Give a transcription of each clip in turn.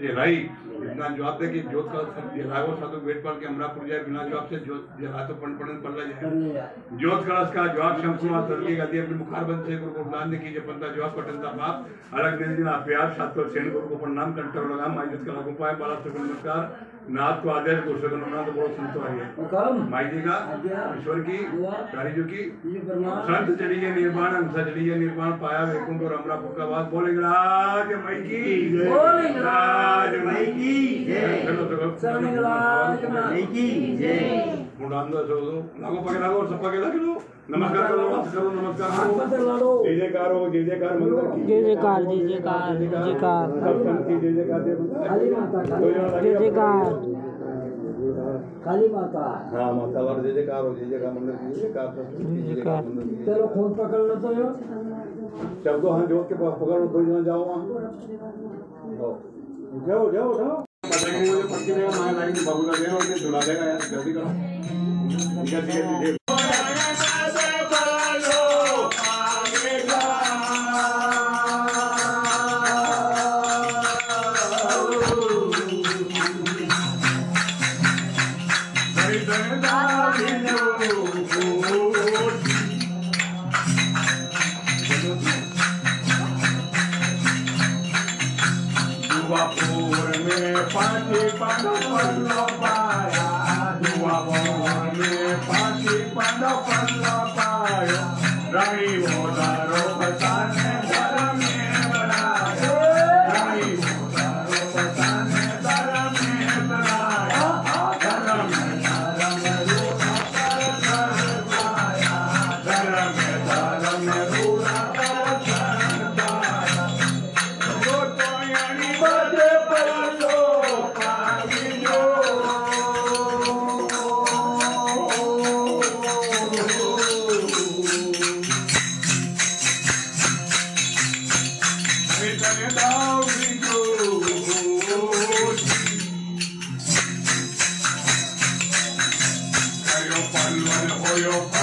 जलाई इतना जवाब दे कि जोत का जलाओ साधु वेट पर के अमरापुर जाए बिना जवाब से जोत जला तो पढ़ पढ़न पड़ जाए जोत कलश का जवाब शमसुमा का गादी अपने मुखार बंद से गुरु को प्रणाम ने कीजिए पंता जवाब पटन था बाप अलग दिन दिन प्यार सात तो सेन गुरु को प्रणाम कंटर लगा माई जोत का लागू पाए बाला नमस्कार। तो बहुत संतो है। माई जी का ईश्वर की कारीजों की। संत चलिए निर्वाण हंसा चलिए निर्वाण पाया वैकुंठ और अमरापुर का बात बोले राज मई की बोले राज मई की जय। चलो तो मुंडांदा चलो लागो पगे लागो सब पगे लागो नमस्कार करो करो नमस्कार करो। जय जयकार हो जय जयकार मंदिर की जय जयकार जय जयकार जय जयकार सब की जय जयकार जय माता ना जय जयकार काली माता। हाँ माता और जय जयकार हो जय जयकार मंदिर की जय जयकार जयकार चलो खून पकड़ लो तो यो। शब्दों हाँ जोत के पकड़ो दो जना जाओ वहाँ। जाओ जाओ जाओ। बताएँगे मुझे पक्की देगा बाबू का जुड़ा देगा जल्दी करो। रानी मोदारो Mario.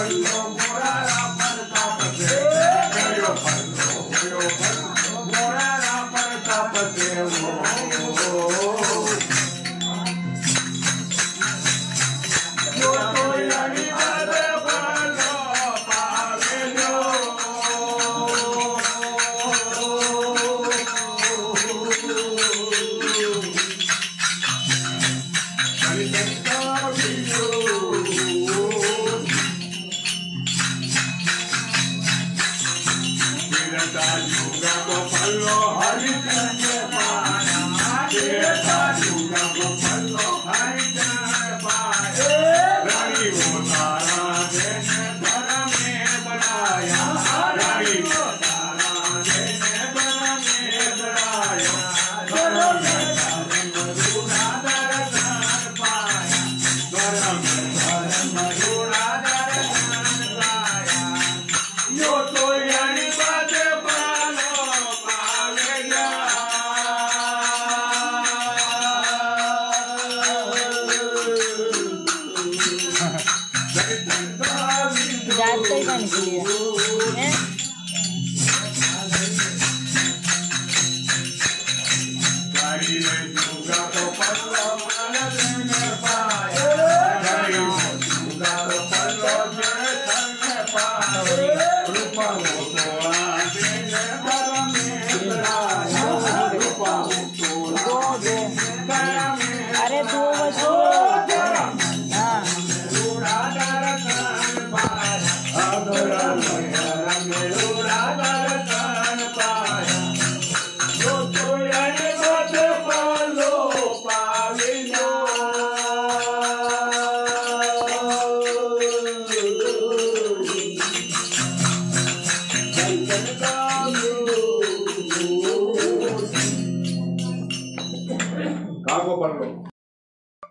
Pabellón. जात कहीं का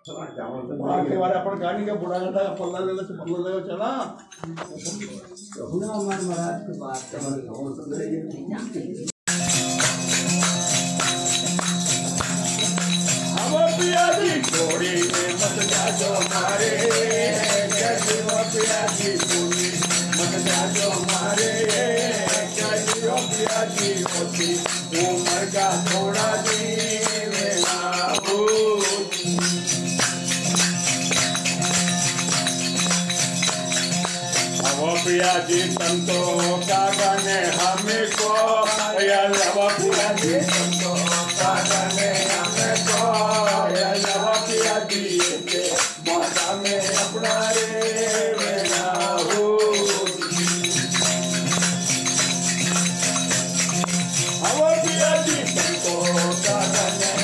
के बारे अपन गाड़ी का बुढ़ा गंदा का पल्ला ले लो जी संतों का गाने हमको या लवा पिया जी संतों का गाने हमको या लवा पिया जी के माता में अपना रे संतों का गाने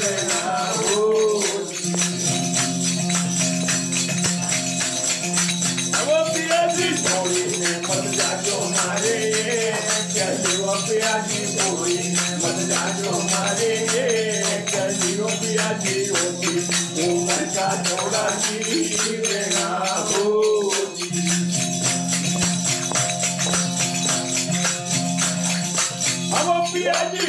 थोड़ा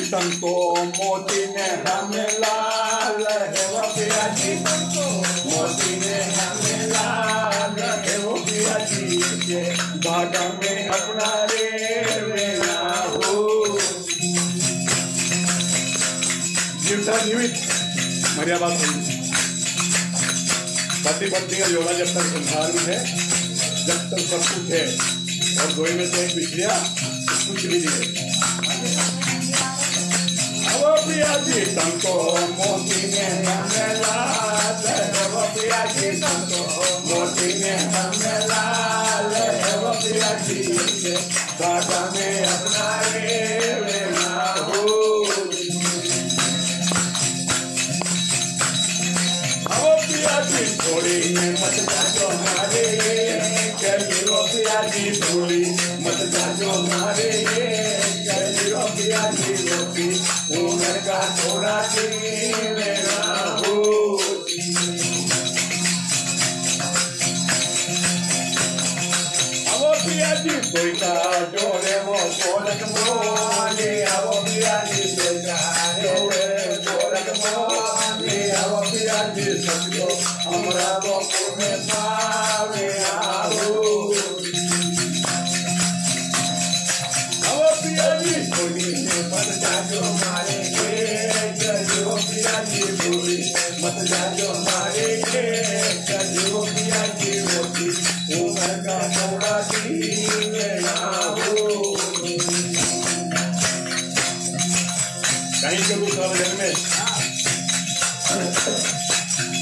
संतो, मोती ने हमें लाल है। वो पिया जी संतो, मोती ने हमें लाल है। वो पिया जी के भागा में अपना रे मेरा हो जीवता जीवित मर्यादा पति पत्नी का जोड़ा जब तक संसार में है, जब तक सब कुछ है, और दोई में से एक बिछड़िया कुछ भी नहीं है। अब पिया जी मोती लाल अब पिया जी मोती लाल अब पिया जी में अपना थोड़ी में मत जाजो मारे करियो पिया की बोली, मत जाजो मारे करियो पिया की रोटी उमर का थोड़ा सी हमरा बापू में पावे आओ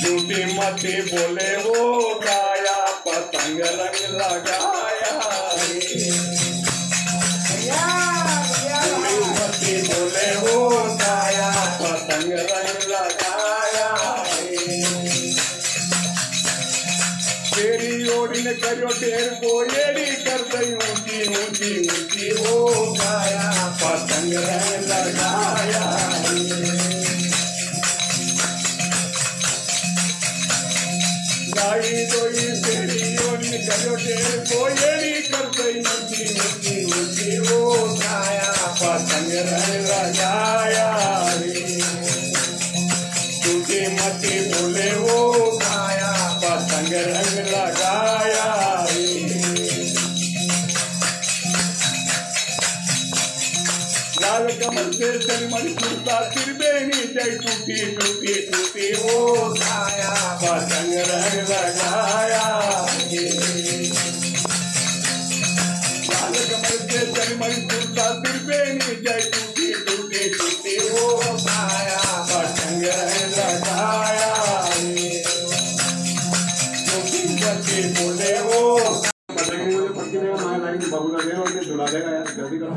झूठी मती बोले वो गाया, पतंग रंग लगाया। मती बोले वो गाया, पतंग रंग लगाया। तेरी ओड़ी ने करो ढेर को एड़ी कर गई ऊँची ऊँची ऊँची हो गाया, पतंग रंग लगाया। गाई ये तेरी और ने करो ढेर को एड़ी कर गई ऊँची ऊँची वो गाया पतंग रंग लगाया लाल कमल से सलमल कुर्ता सिर जय टूटी टूटी टूटी। वो गाया पतंग रंग लगाया। लाल कमल से सलमल कुर्ता सिर जय टूटी टूटी टूटी। वो गाया पतंग रंग लगाया। टूटी बोले वो पतंग मुझे पक्की देगा लाइन बाबू का देगा और ये देगा यार, जल्दी करो।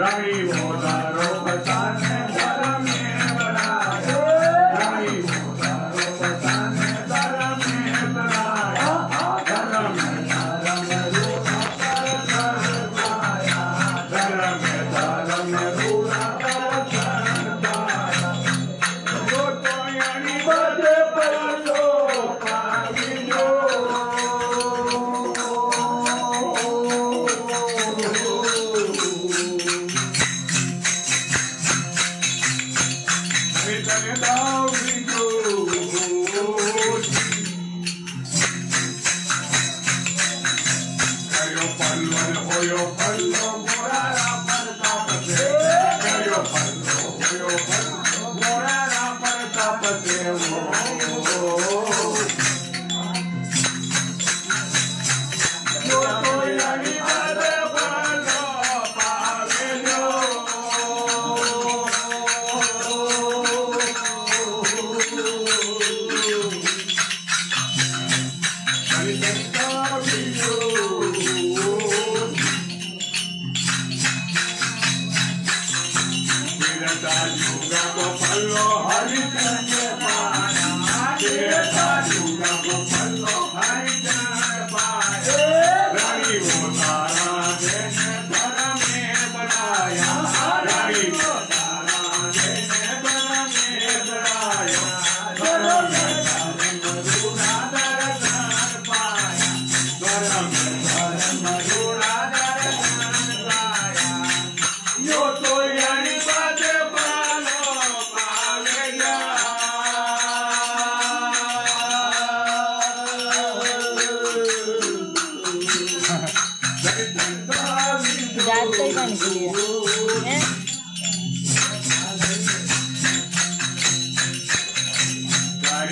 Rami, what I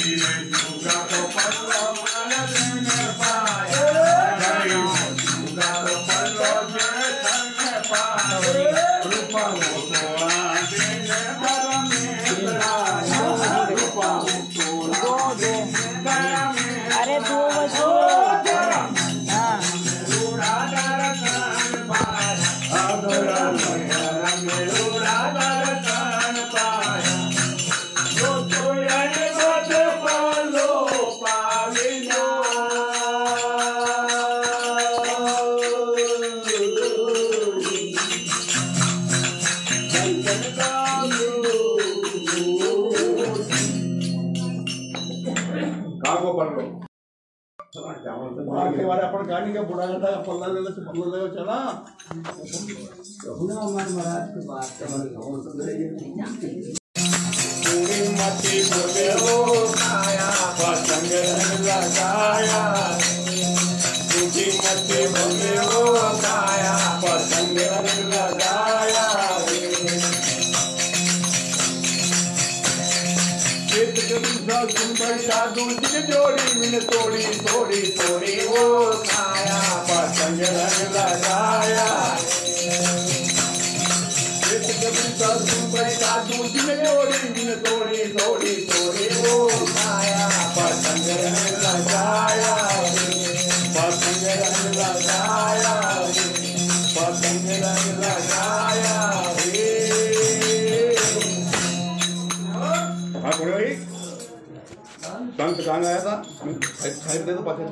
you. हो काया पतंग रंग लगाया। चित कबीसा सुंदर साधु जिन जोड़ी मिन तोड़ी तोड़ी तोड़ी हो रंग लगाया तोड़ी तोड़ी तोड़ी वो माया पतंग रंग लगाया पतंग रंग लगाया पतंग रंग लगाया हाँ बोलो संत कहाँ गया था साइड दे दो पाते